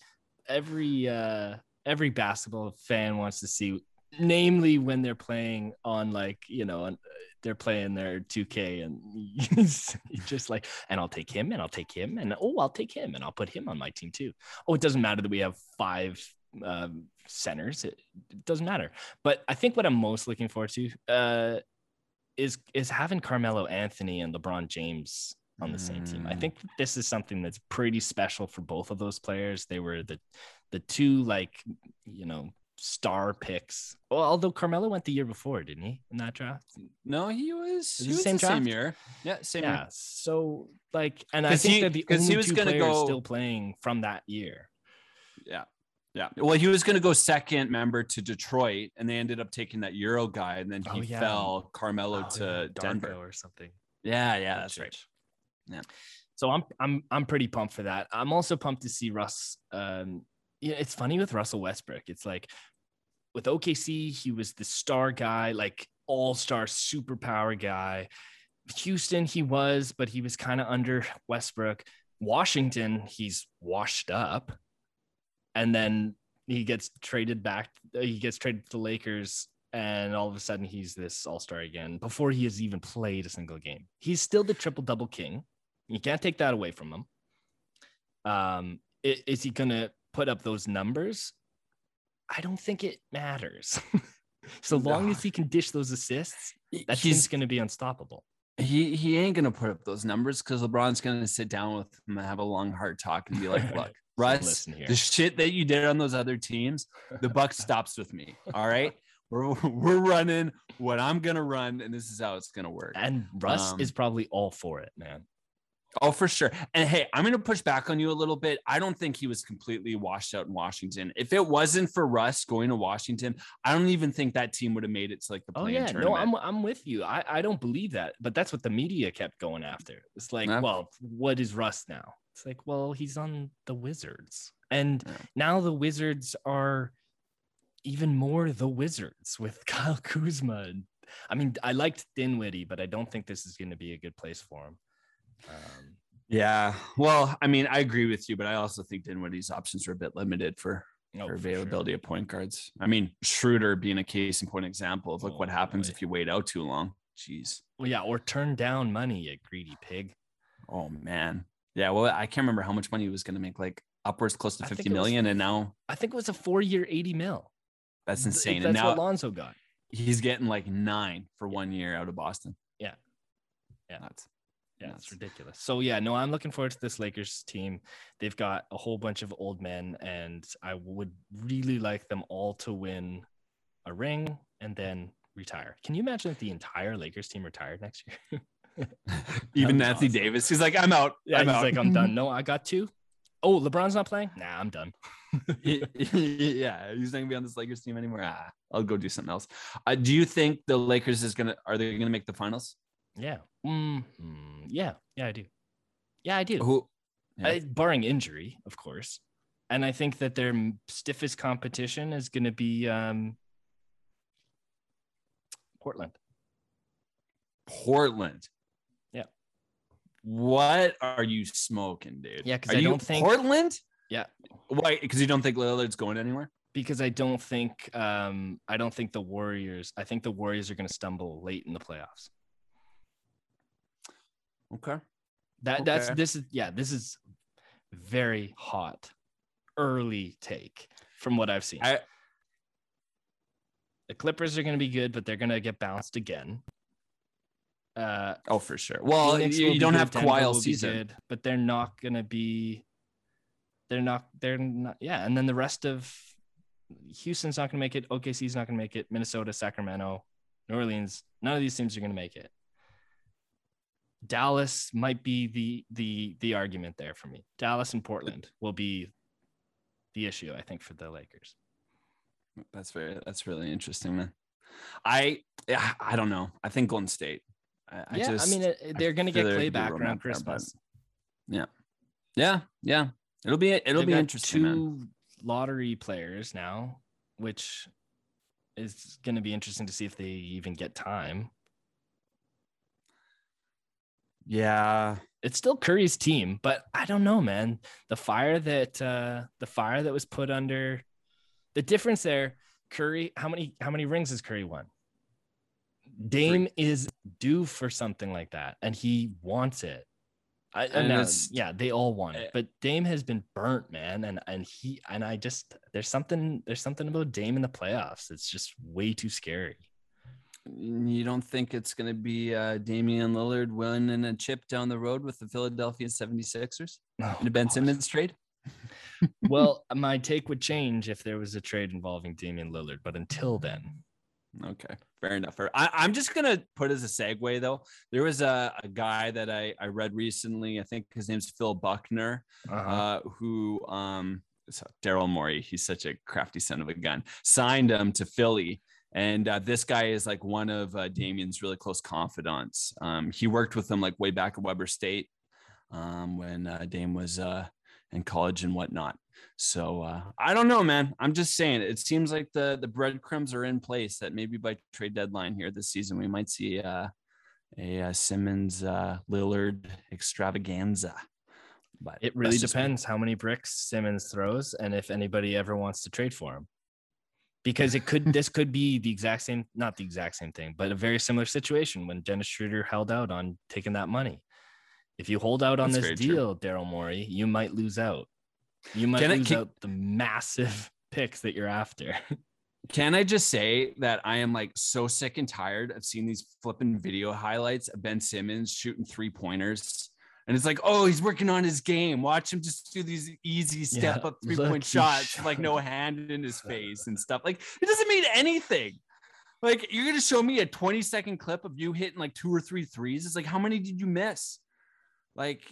[SPEAKER 1] every uh every basketball fan wants to see. Namely, when they're playing on like you know, and they're playing their 2K and just like, and I'll take him and I'll take him and oh, I'll take him and I'll put him on my team too. Oh, it doesn't matter that we have five um, centers. It, it doesn't matter. But I think what I'm most looking forward to uh, is is having Carmelo Anthony and LeBron James on the same team. I
[SPEAKER 3] Mm.
[SPEAKER 1] think this is something that's pretty special for both of those players. They were the the two like you know star picks. Well, although Carmelo went the year before, didn't he? In that draft.
[SPEAKER 3] No, he was
[SPEAKER 1] Is
[SPEAKER 3] he was
[SPEAKER 1] same
[SPEAKER 3] same year. Yeah, same
[SPEAKER 1] yeah.
[SPEAKER 3] year.
[SPEAKER 1] So like, and I think
[SPEAKER 3] he-
[SPEAKER 1] they're the
[SPEAKER 3] 'cause he
[SPEAKER 1] only
[SPEAKER 3] was
[SPEAKER 1] two players
[SPEAKER 3] go-
[SPEAKER 1] still playing from that year.
[SPEAKER 3] Yeah. Yeah. Well, he was going to go second member to Detroit, and they ended up taking that Euro guy, and then he
[SPEAKER 1] Oh, yeah.
[SPEAKER 3] fell Carmelo
[SPEAKER 1] Oh,
[SPEAKER 3] to
[SPEAKER 1] yeah,
[SPEAKER 3] Denver.
[SPEAKER 1] Or something.
[SPEAKER 3] Yeah, yeah, that's right. Yeah.
[SPEAKER 1] So I'm I'm I'm pretty pumped for that. I'm also pumped to see Russ. Um, yeah, it's funny with Russell Westbrook. It's like with OKC, he was the star guy, like all star superpower guy. Houston, he was, but he was kind of under Westbrook. Washington, he's washed up, and then he gets traded back. He gets traded to the Lakers, and all of a sudden he's this all star again before he has even played a single game. He's still the triple double king. You can't take that away from him. Um, i- is he gonna put up those numbers? I don't think it matters. so long
[SPEAKER 3] No.
[SPEAKER 1] as he can dish those assists, that
[SPEAKER 3] He's
[SPEAKER 1] team's gonna be unstoppable.
[SPEAKER 3] he he ain't gonna put up those numbers because LeBron's gonna sit down with him and have a long hard talk and be like, "Look, Russ, the shit that you did on those other teams, the buck stops with me. All right, we're we're running what I'm gonna run, and this is how it's gonna work."
[SPEAKER 1] And Russ
[SPEAKER 3] Um,
[SPEAKER 1] is probably all for it, man.
[SPEAKER 3] Oh, for sure. And hey, I'm going to push back on you a little bit. I don't think he was completely washed out in Washington. If it wasn't for Russ going to Washington, I don't even think that team would have made it to like the
[SPEAKER 1] Oh yeah,
[SPEAKER 3] tournament.
[SPEAKER 1] no, I'm I'm with you. I I don't believe that, but that's what the media kept going after. It's like,
[SPEAKER 3] Yeah.
[SPEAKER 1] well, what is Russ now? It's like, well, he's on the Wizards, and
[SPEAKER 3] Yeah.
[SPEAKER 1] now the Wizards are even more the Wizards with Kyle Kuzma. I mean, I liked Dinwiddie, but I don't think this is going to be a good place for him. Um,
[SPEAKER 3] yeah. Well, I mean, I agree with you, but I also think Dinwiddie's options are a bit limited for,
[SPEAKER 1] no,
[SPEAKER 3] for
[SPEAKER 1] for sure.
[SPEAKER 3] availability of point guards. I mean, Schroeder being a case in point example of look what
[SPEAKER 1] Oh,
[SPEAKER 3] happens
[SPEAKER 1] boy.
[SPEAKER 3] if you wait out too long. Jeez.
[SPEAKER 1] Well, yeah, or turn down money, you greedy pig.
[SPEAKER 3] Oh man. Yeah. Well, I can't remember how much money he was going to make, like upwards close to
[SPEAKER 1] I think
[SPEAKER 3] 50
[SPEAKER 1] it was-
[SPEAKER 3] and now
[SPEAKER 1] I think it was a four-year, eighty mil.
[SPEAKER 3] that's insane.
[SPEAKER 1] That's
[SPEAKER 3] and now
[SPEAKER 1] what Lonzo got.
[SPEAKER 3] he's getting like nine for one year out of Boston.
[SPEAKER 1] Yeah. Yeah.
[SPEAKER 3] That's
[SPEAKER 1] Yeah,
[SPEAKER 3] nuts.
[SPEAKER 1] it's ridiculous. So yeah, no, I'm looking forward to this Lakers team. They've got a whole bunch of old men, and I would really like them all to win a ring and then retire. Can you imagine if the entire Lakers team retired next year?
[SPEAKER 3] Even
[SPEAKER 1] be
[SPEAKER 3] Nancy
[SPEAKER 1] awesome.
[SPEAKER 3] Davis, he's like, I'm out.
[SPEAKER 1] Yeah,
[SPEAKER 3] I'm
[SPEAKER 1] he's
[SPEAKER 3] out.
[SPEAKER 1] like, I'm done. No, I got two. Oh, LeBron's not playing. Nah, I'm done.
[SPEAKER 3] yeah, he's not gonna be on this Lakers team anymore. Ah, I'll go do something else. Uh, do you think the Lakers is gonna are they gonna make the finals?
[SPEAKER 1] Yeah. Mm, yeah. Yeah, I do. Yeah, I do.
[SPEAKER 3] Who? Yeah.
[SPEAKER 1] Uh, barring injury, of course. And I think that their stiffest competition is going to be um, Portland.
[SPEAKER 3] Portland.
[SPEAKER 1] Yeah.
[SPEAKER 3] What are you smoking, dude?
[SPEAKER 1] Yeah,
[SPEAKER 3] because
[SPEAKER 1] I don't think-
[SPEAKER 3] Portland.
[SPEAKER 1] Yeah.
[SPEAKER 3] Why? Because you don't think Lillard's going anywhere?
[SPEAKER 1] Because I don't think um, I don't think the Warriors. I think the Warriors are going to stumble late in the playoffs.
[SPEAKER 3] Okay.
[SPEAKER 1] That that's this is yeah this is very hot early take from what I've seen.
[SPEAKER 3] I
[SPEAKER 1] the Clippers are going to be good, but they're going to get bounced again. Uh,
[SPEAKER 3] oh for sure. Well, you, you don't have
[SPEAKER 1] Denver
[SPEAKER 3] Kawhi all season.
[SPEAKER 1] good, but they're not gonna be. They're not. They're not. Yeah, and then the rest of Houston's not gonna make it. OKC's not gonna make it. Minnesota, Sacramento, New Orleans. None of these teams are gonna make it. Dallas might be the the the argument there for me. Dallas and Portland will be the issue, I think, for the Lakers.
[SPEAKER 3] That's very. That's really interesting, man. I yeah, I don't know. I think Golden State. I, I
[SPEAKER 1] yeah,
[SPEAKER 3] just,
[SPEAKER 1] I mean, it, they're gonna get
[SPEAKER 3] there
[SPEAKER 1] Clay back around
[SPEAKER 3] out there,
[SPEAKER 1] Christmas.
[SPEAKER 3] yeah, yeah. Yeah. It'll be it'll
[SPEAKER 1] They've
[SPEAKER 3] be interesting,
[SPEAKER 1] two
[SPEAKER 3] man.
[SPEAKER 1] lottery players now, which is going to be interesting to see if they even get time.
[SPEAKER 3] Yeah,
[SPEAKER 1] It's still Curry's team, but I don't know, man. The fire that uh, the fire that was put under the difference there, Curry. How many how many rings has Curry won? Dame is due for something like that, and he wants it. I,
[SPEAKER 3] And it's-
[SPEAKER 1] yeah, they all want
[SPEAKER 3] eh,
[SPEAKER 1] it, but Dame has been burnt, man, and and he and I just there's something there's something about Dame in the playoffs. It's just way too scary.
[SPEAKER 3] You don't think it's going to be uh, Damian Lillard winning a chip down the road with the Philadelphia 76ers
[SPEAKER 1] Oh,
[SPEAKER 3] in a Ben. Simmons trade?
[SPEAKER 1] well, my take would change if there was a trade involving Damian Lillard, but until then,
[SPEAKER 3] Okay, fair enough. I, I'm just gonna put as a segue though. There was a, a guy that I, I read recently. I think his name's Phil Beckner,
[SPEAKER 1] uh-huh.
[SPEAKER 3] uh, who um so Daryl Morey. He's such a crafty son of a gun. Signed him to Philly, and uh, this guy is like one of uh, Damian's really close confidants. Um, he worked with him like way back at Weber State um, when uh, Dame was uh, in college and whatnot. So uh, I don't know, man. I'm just saying it seems like the the breadcrumbs are in place that maybe by trade deadline here this season we might see uh, a, Simmons uh, Lillard extravaganza. But
[SPEAKER 1] it really
[SPEAKER 3] that's just me.
[SPEAKER 1] depends how many bricks Simmons throws and if anybody ever wants to trade for him. Because it could this could be the exact same, not the exact same thing, but a very similar situation when Dennis Schroeder held out on taking that money. If you hold out on
[SPEAKER 3] That's
[SPEAKER 1] this deal, Daryl Morey, you might lose out. You might
[SPEAKER 3] Can I-
[SPEAKER 1] lose
[SPEAKER 3] can-
[SPEAKER 1] out the massive picks that you're after.
[SPEAKER 3] Can I just say that I am like so sick and tired of seeing these flipping video highlights of Ben Simmons shooting three pointers. And it's like, oh, he's working on his game. Watch him just do these easy step
[SPEAKER 1] Yeah,
[SPEAKER 3] up three point shots, like no hand in his face and stuff. Like, it doesn't mean anything. Like, you're going to show me a 20 second clip of you hitting like two or three threes. It's like, how many did you miss? Like,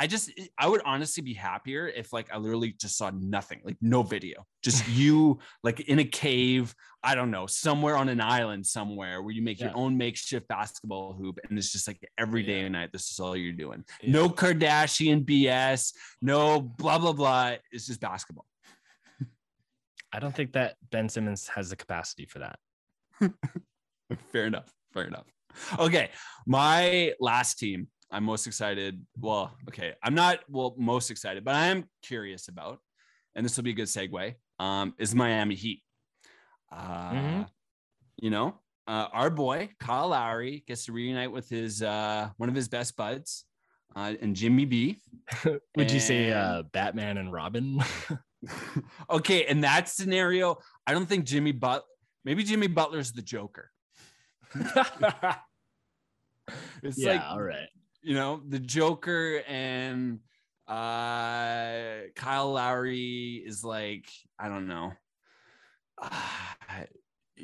[SPEAKER 3] I just, I would honestly be happier if like I literally just saw nothing, like no video, just you like in a cave, I don't know, somewhere on an island somewhere where you make your own makeshift basketball hoop. And it's just like every day
[SPEAKER 1] Yeah.
[SPEAKER 3] and night, this is all you're doing.
[SPEAKER 1] Yeah.
[SPEAKER 3] No Kardashian BS, no blah, blah, blah. It's just basketball.
[SPEAKER 1] I don't think that Ben Simmons has the capacity for that.
[SPEAKER 3] Fair enough. Fair enough. Okay. My last team I'm most excited. Well, okay. I'm not well most excited, but I am curious about, and this will be a good segue. Um, is Miami Heat. Uh
[SPEAKER 1] Mhm.
[SPEAKER 3] you know, uh, our boy Kyle Lowry gets to reunite with his uh one of his best buds, uh, and Jimmy B.
[SPEAKER 1] Would you say uh, Batman and Robin?
[SPEAKER 3] okay, in that scenario, I don't think Jimmy but Maybe Jimmy Butler's the Joker. It's
[SPEAKER 1] yeah,
[SPEAKER 3] like
[SPEAKER 1] all right.
[SPEAKER 3] You know the Joker and uh Kyle Lowry is like I don't know. Uh,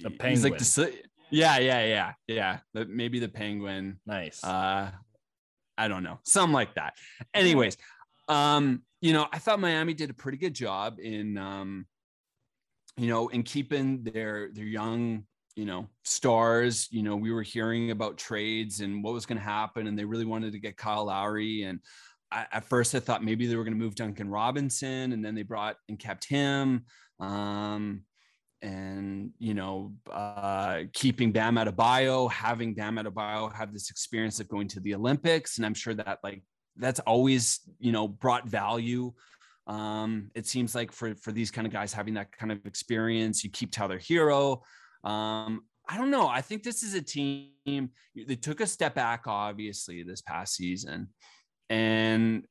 [SPEAKER 1] The
[SPEAKER 3] he's like
[SPEAKER 1] penguin.
[SPEAKER 3] the yeah yeah yeah yeah the, maybe the penguin
[SPEAKER 1] Nice.
[SPEAKER 3] uh i don't know something like that anyways um you know i thought miami did a pretty good job in um you know in keeping their their young you know stars you know we were hearing about trades and what was going to happen and they really wanted to get kyle lowry and I, at first i thought maybe they were going to move duncan robinson and then they brought and kept him um and you know uh, keeping Bam Adebayo, having Bam Adebayo have this experience of going to the Olympics, and I'm sure that like that's always you know brought value. Um, it seems like for for these kind of guys having that kind of experience, you keep Tyler Herro. Um, I don't know. I think this is a team. They took a step back, obviously, this past season, and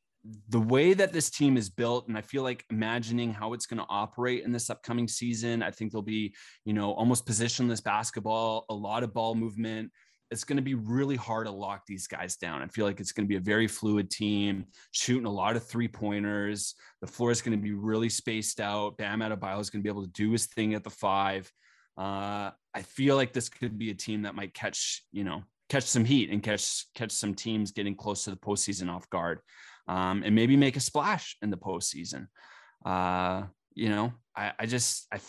[SPEAKER 3] the way that this team is built and i feel like imagining how it's going to operate in this upcoming season i think there'll be you know almost positionless basketball a lot of ball movement. It's going to be really hard to lock these guys down. I feel like it's going to be a very fluid team shooting a lot of three pointers the floor is going to be really spaced out. Bam Adebayo is going to be able to do his thing at the five uh, i feel like this could be a team that might catch you know catch some heat and catch catch some teams getting close to the postseason off guard um, and maybe make a splash in the postseason. Uh, you know, I, I just, I,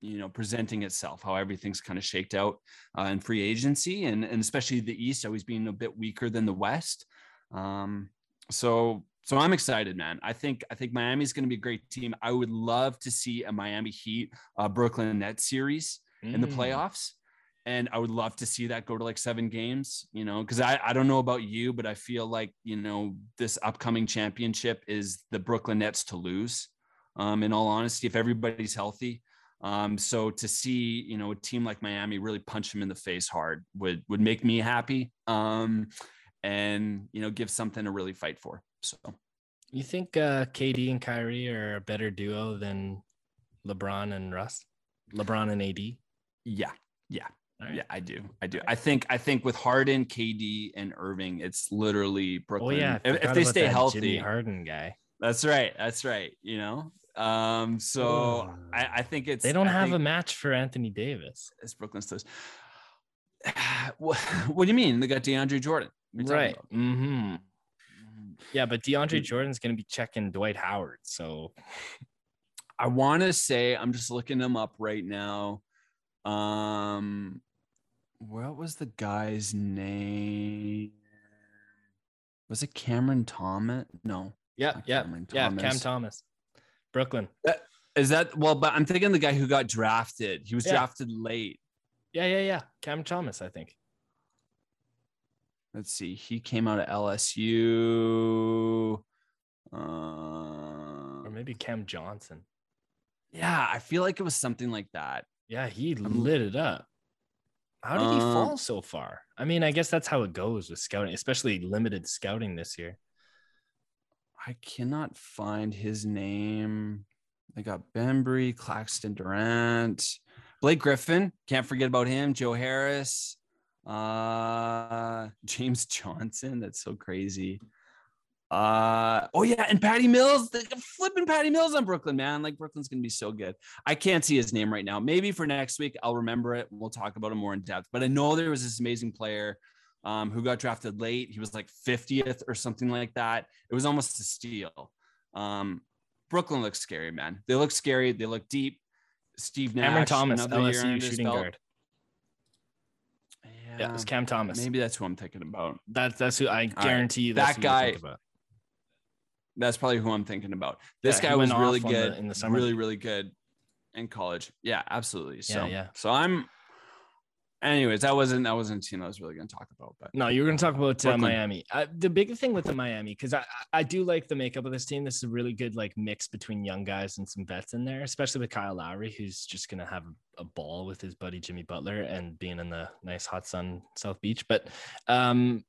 [SPEAKER 3] you know, presenting itself, how everything's kind of shaked out uh, in free agency and, and especially the East always being a bit weaker than the West. Um, so, so I'm excited, man. I think, I think Miami's going to be a great team. I would love to see a Miami Heat, uh, Brooklyn Nets series in the
[SPEAKER 1] Mm.
[SPEAKER 3] playoffs. And I would love to see that go to like seven games, you know, because I, I don't know about you, but I feel like, you know, this upcoming championship is the Brooklyn Nets to lose. Um, in all honesty, if everybody's healthy. Um, so to see, you know, a team like Miami really punch them in the face hard would would make me happy. Um, and you know, give something to really fight for. So
[SPEAKER 1] You think uh, KD and Kyrie are a better duo than LeBron and Russ? LeBron and AD?
[SPEAKER 3] yeah, yeah.
[SPEAKER 1] Right.
[SPEAKER 3] Yeah, I do. I do. I think I think with Harden, KD, and Irving, it's literally Brooklyn.
[SPEAKER 1] Oh yeah,
[SPEAKER 3] if, if they stay healthy,
[SPEAKER 1] Jimmy Harden guy.
[SPEAKER 3] that's right. That's right. You know. Um. So I, I think it's.
[SPEAKER 1] They don't
[SPEAKER 3] I
[SPEAKER 1] have a match for Anthony Davis.
[SPEAKER 3] It's Brooklyn Steelers. what, what do you mean? They got DeAndre Jordan. What are you talking
[SPEAKER 1] Right. Mm-hmm. Yeah, but DeAndre Jordan's going to be checking Dwight Howard. So
[SPEAKER 3] I want to say I'm just looking them up right now. Um, what was the guy's name? Was it Cameron Thomas? No.
[SPEAKER 1] yeah, yeah,
[SPEAKER 3] Cameron
[SPEAKER 1] yeah. Cam
[SPEAKER 3] Thomas.
[SPEAKER 1] Thomas, Brooklyn.
[SPEAKER 3] Is that well? But I'm thinking the guy who got drafted. He was
[SPEAKER 1] Yeah.
[SPEAKER 3] drafted late.
[SPEAKER 1] Yeah, yeah, yeah. Cam Thomas, I think.
[SPEAKER 3] Let's see. He came out of LSU. Uh,
[SPEAKER 1] Or maybe Cam Johnson.
[SPEAKER 3] yeah, I feel like it was something like that.
[SPEAKER 1] Yeah, he lit it up. How did he
[SPEAKER 3] Um,
[SPEAKER 1] fall so far? I mean, I guess that's how it goes with scouting, especially limited scouting this year.
[SPEAKER 3] I cannot find his name. They got Bembry, Claxton Durant, Blake Griffin. Can't forget about him. Joe Harris, uh, James Johnson. That's so crazy. Uh oh yeah, and Patty Mills, flipping Patty Mills on Brooklyn, man. Like Brooklyn's gonna be so good. I can't see his name right now. Maybe for next week I'll remember it. We'll talk about him more in depth. But I know there was this amazing player um, who got drafted late. He was like 50th or something like that. It was almost a steal. Um, Brooklyn looks scary, man. They look scary. They look deep. Steve Nash,
[SPEAKER 1] Cameron Thomas,
[SPEAKER 3] another year under
[SPEAKER 1] LSU shooting guard.
[SPEAKER 3] Yeah,
[SPEAKER 1] Yeah, it's Cam Thomas.
[SPEAKER 3] maybe that's who I'm thinking about.
[SPEAKER 1] That's that's who I guarantee you. That's
[SPEAKER 3] That
[SPEAKER 1] who you think
[SPEAKER 3] guy- That's probably who I'm thinking about. This
[SPEAKER 1] Yeah,
[SPEAKER 3] guy was really
[SPEAKER 1] on the-
[SPEAKER 3] good
[SPEAKER 1] in the summer
[SPEAKER 3] really, really good in college. Yeah, absolutely. So,
[SPEAKER 1] yeah.
[SPEAKER 3] so I'm. Anyways, that wasn't that wasn't a team I was really going to talk about, but
[SPEAKER 1] No, you were going to talk about uh, Miami. Uh, the big thing with the Miami, because I, I do like the makeup of this team. This is a really good like mix between young guys and some vets in there, especially with Kyle Lowry, who's just going to have a ball with his buddy Jimmy Butler and being in the nice hot sun South Beach. But um,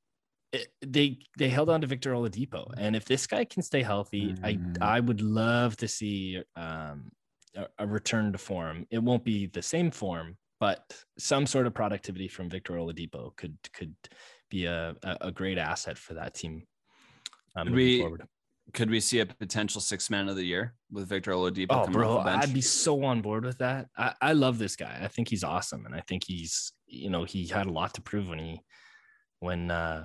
[SPEAKER 1] it, they they held on to Victor Oladipo, and if this guy can stay healthy,
[SPEAKER 3] Mhm.
[SPEAKER 1] I I would love to see um a, a return to form. It won't be the same form, but some sort of productivity from Victor Oladipo could could be a, a, great asset for that team. Uh, moving
[SPEAKER 3] we-
[SPEAKER 1] forward.
[SPEAKER 3] Could we see a potential six man of the year with Victor Oladipo?
[SPEAKER 1] Oh,
[SPEAKER 3] coming
[SPEAKER 1] bro,
[SPEAKER 3] off the bench?
[SPEAKER 1] I'd be so on board with that. I, I love this guy. I think he's awesome, and I think he's you know he had a lot to prove when he when uh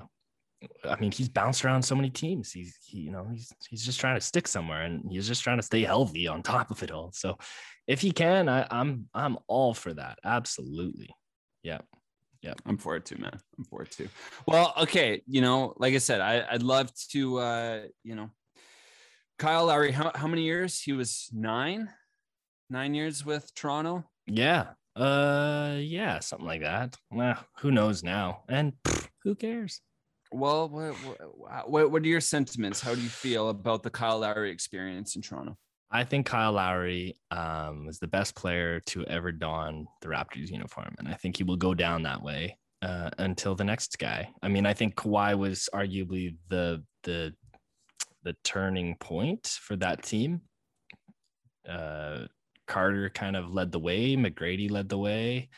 [SPEAKER 1] I mean he's bounced around so many teams. He's he you know he's he's just trying to stick somewhere, and he's just trying to stay healthy on top of it all. So if he can, I, I'm I'm all for that. Absolutely. Yeah. Yeah.
[SPEAKER 3] I'm for it too, man. I'm for it too. Well, okay. You know, like I said, I, I'd love to, uh, you know, Kyle Lowry, how, how many years? He was nine, nine years with Toronto.
[SPEAKER 1] Yeah. Uh yeah, something like that. Well, who knows now? And pff, who cares?
[SPEAKER 3] Well, what, what, what, what are your sentiments? How do you feel about the Kyle Lowry experience in Toronto?
[SPEAKER 1] I think Kyle Lowry um, was the best player to ever don the Raptors uniform, and I think he will go down that way uh, until the next guy. I mean, I think Kawhi was arguably the the the turning point for that team. Uh, Carter kind of led the way, McGrady led the way,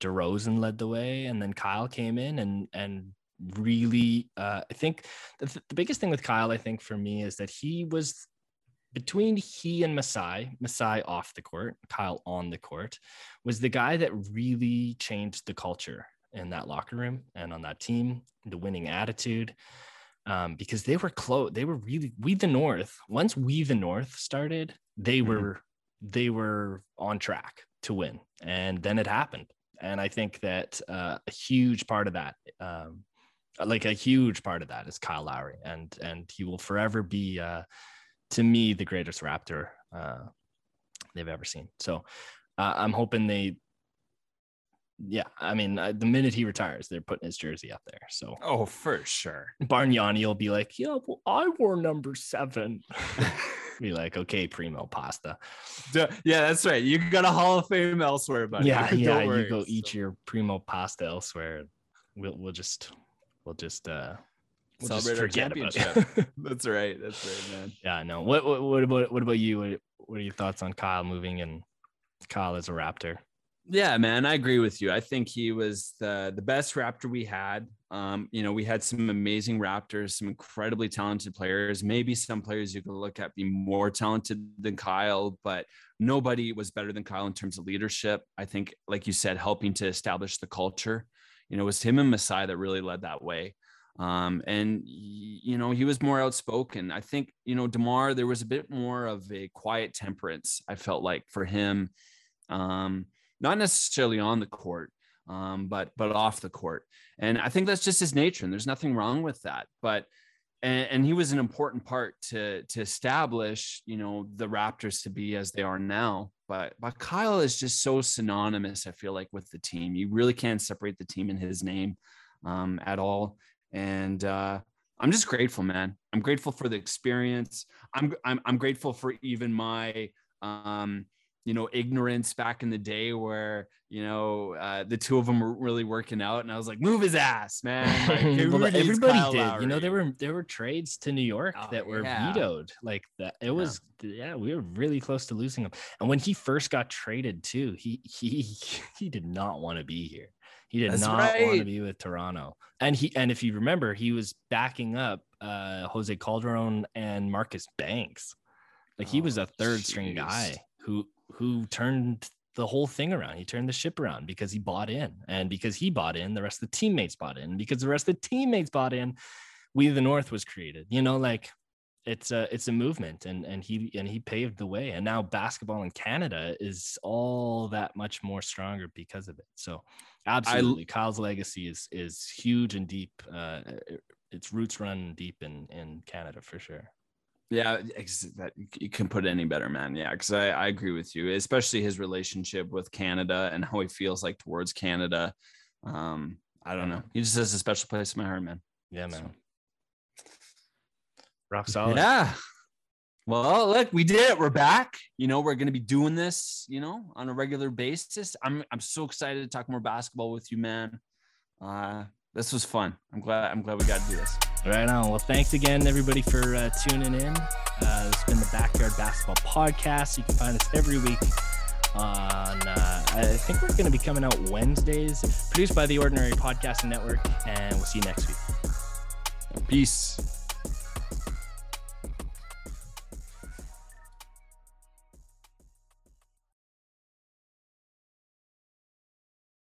[SPEAKER 1] DeRozan led the way, and then Kyle came in and and really, uh, I think the, the biggest thing with Kyle, I think for me, is that he was between he and Masai, Masai off the court, Kyle on the court, was the guy that really changed the culture in that locker room and on that team, the winning attitude. Um, because they were close, they were really we the North. Once we the North started, they
[SPEAKER 3] Mhm.
[SPEAKER 1] were they were on track to win, and then it happened. And I think that uh, a huge part of that, um, like a huge part of that, is Kyle Lowry, and and he will forever be. Uh, to me the greatest Raptor uh, they've ever seen. So uh, I'm hoping they, yeah, I mean, uh, the minute he retires, they're putting his jersey up there. So
[SPEAKER 3] Oh, for sure.
[SPEAKER 1] Bargnani will be like, yeah, well, I wore number seven. be like, okay, primo pasta.
[SPEAKER 3] Yeah, that's right. You got a Hall of Fame elsewhere, buddy.
[SPEAKER 1] yeah, yeah,
[SPEAKER 3] worry.
[SPEAKER 1] you go eat your primo pasta elsewhere. We'll we'll just we'll just uh we'll
[SPEAKER 3] Celebrate our championship. That's right. That's right, man.
[SPEAKER 1] yeah, no. What, what what about what about you? What, what are your thoughts on Kyle moving and Kyle as a Raptor?
[SPEAKER 3] Yeah, man, I agree with you. I think he was the the best Raptor we had. Um, you know, we had some amazing Raptors, some incredibly talented players. Maybe some players you could look at be more talented than Kyle, but nobody was better than Kyle in terms of leadership. I think, like you said, helping to establish the culture. You know, it was him and Masai that really led that way. Um, and you know, he was more outspoken. I think, you know, DeMar, there was a bit more of a quiet temperance, I felt like for him. Um, not necessarily on the court, um, but but off the court. And I think that's just his nature, and there's nothing wrong with that. But and, and he was an important part to to establish, you know, the Raptors to be as they are now. But but Kyle is just so synonymous. I feel like with the team, you really can't separate the team in his name um, at all. And uh, I'm just grateful, man. I'm grateful for the experience. I'm I'm, I'm grateful for even my um, you know ignorance back in the day where you know uh, the two of them were really working out and i was like move his ass man like,
[SPEAKER 1] Well, everybody did. You know, there were there were trades to New York
[SPEAKER 3] Oh,
[SPEAKER 1] that were
[SPEAKER 3] yeah.
[SPEAKER 1] vetoed. Like that, it was yeah, we were really close to losing him. And when he first got traded too, he he he did not want to be here. He did
[SPEAKER 3] That's
[SPEAKER 1] not want to be with Toronto. And he and if you remember, he was backing up uh Jose Calderon and Marcus Banks. Like he was
[SPEAKER 3] Oh,
[SPEAKER 1] a third string guy who who turned the whole thing around. He turned the ship around because he bought in. And because he bought in, the rest of the teammates bought in. Because the rest of the teammates bought in, We the North was created. You know, like it's a it's a movement and and he and he paved the way. And now basketball in Canada is all that much more stronger because of it. So absolutely Kyle's legacy is is huge and deep. Uh its roots run deep in in Canada for sure.
[SPEAKER 3] Yeah, that you can put it any better, man. Yeah, because I, I agree with you, especially his relationship with Canada and how he feels like towards Canada. Um, I don't know. He just has a special place in my heart, man.
[SPEAKER 1] Yeah,
[SPEAKER 3] So-
[SPEAKER 1] man. Rock solid.
[SPEAKER 3] Yeah. Well, look, we did it. We're back. You know, we're going to be doing this, you know, on a regular basis. I'm I'm so excited to talk more basketball with you, man. Uh, this was fun. I'm glad I'm glad we got to do this.
[SPEAKER 1] Right on. Well, thanks again, everybody, for uh, tuning in. Uh, it's been the Backyard Basketball Podcast. You can find us every week on, uh, I think we're going to be coming out Wednesdays, produced by the Ordinary Podcasting Network. And we'll see you next week.
[SPEAKER 3] Peace.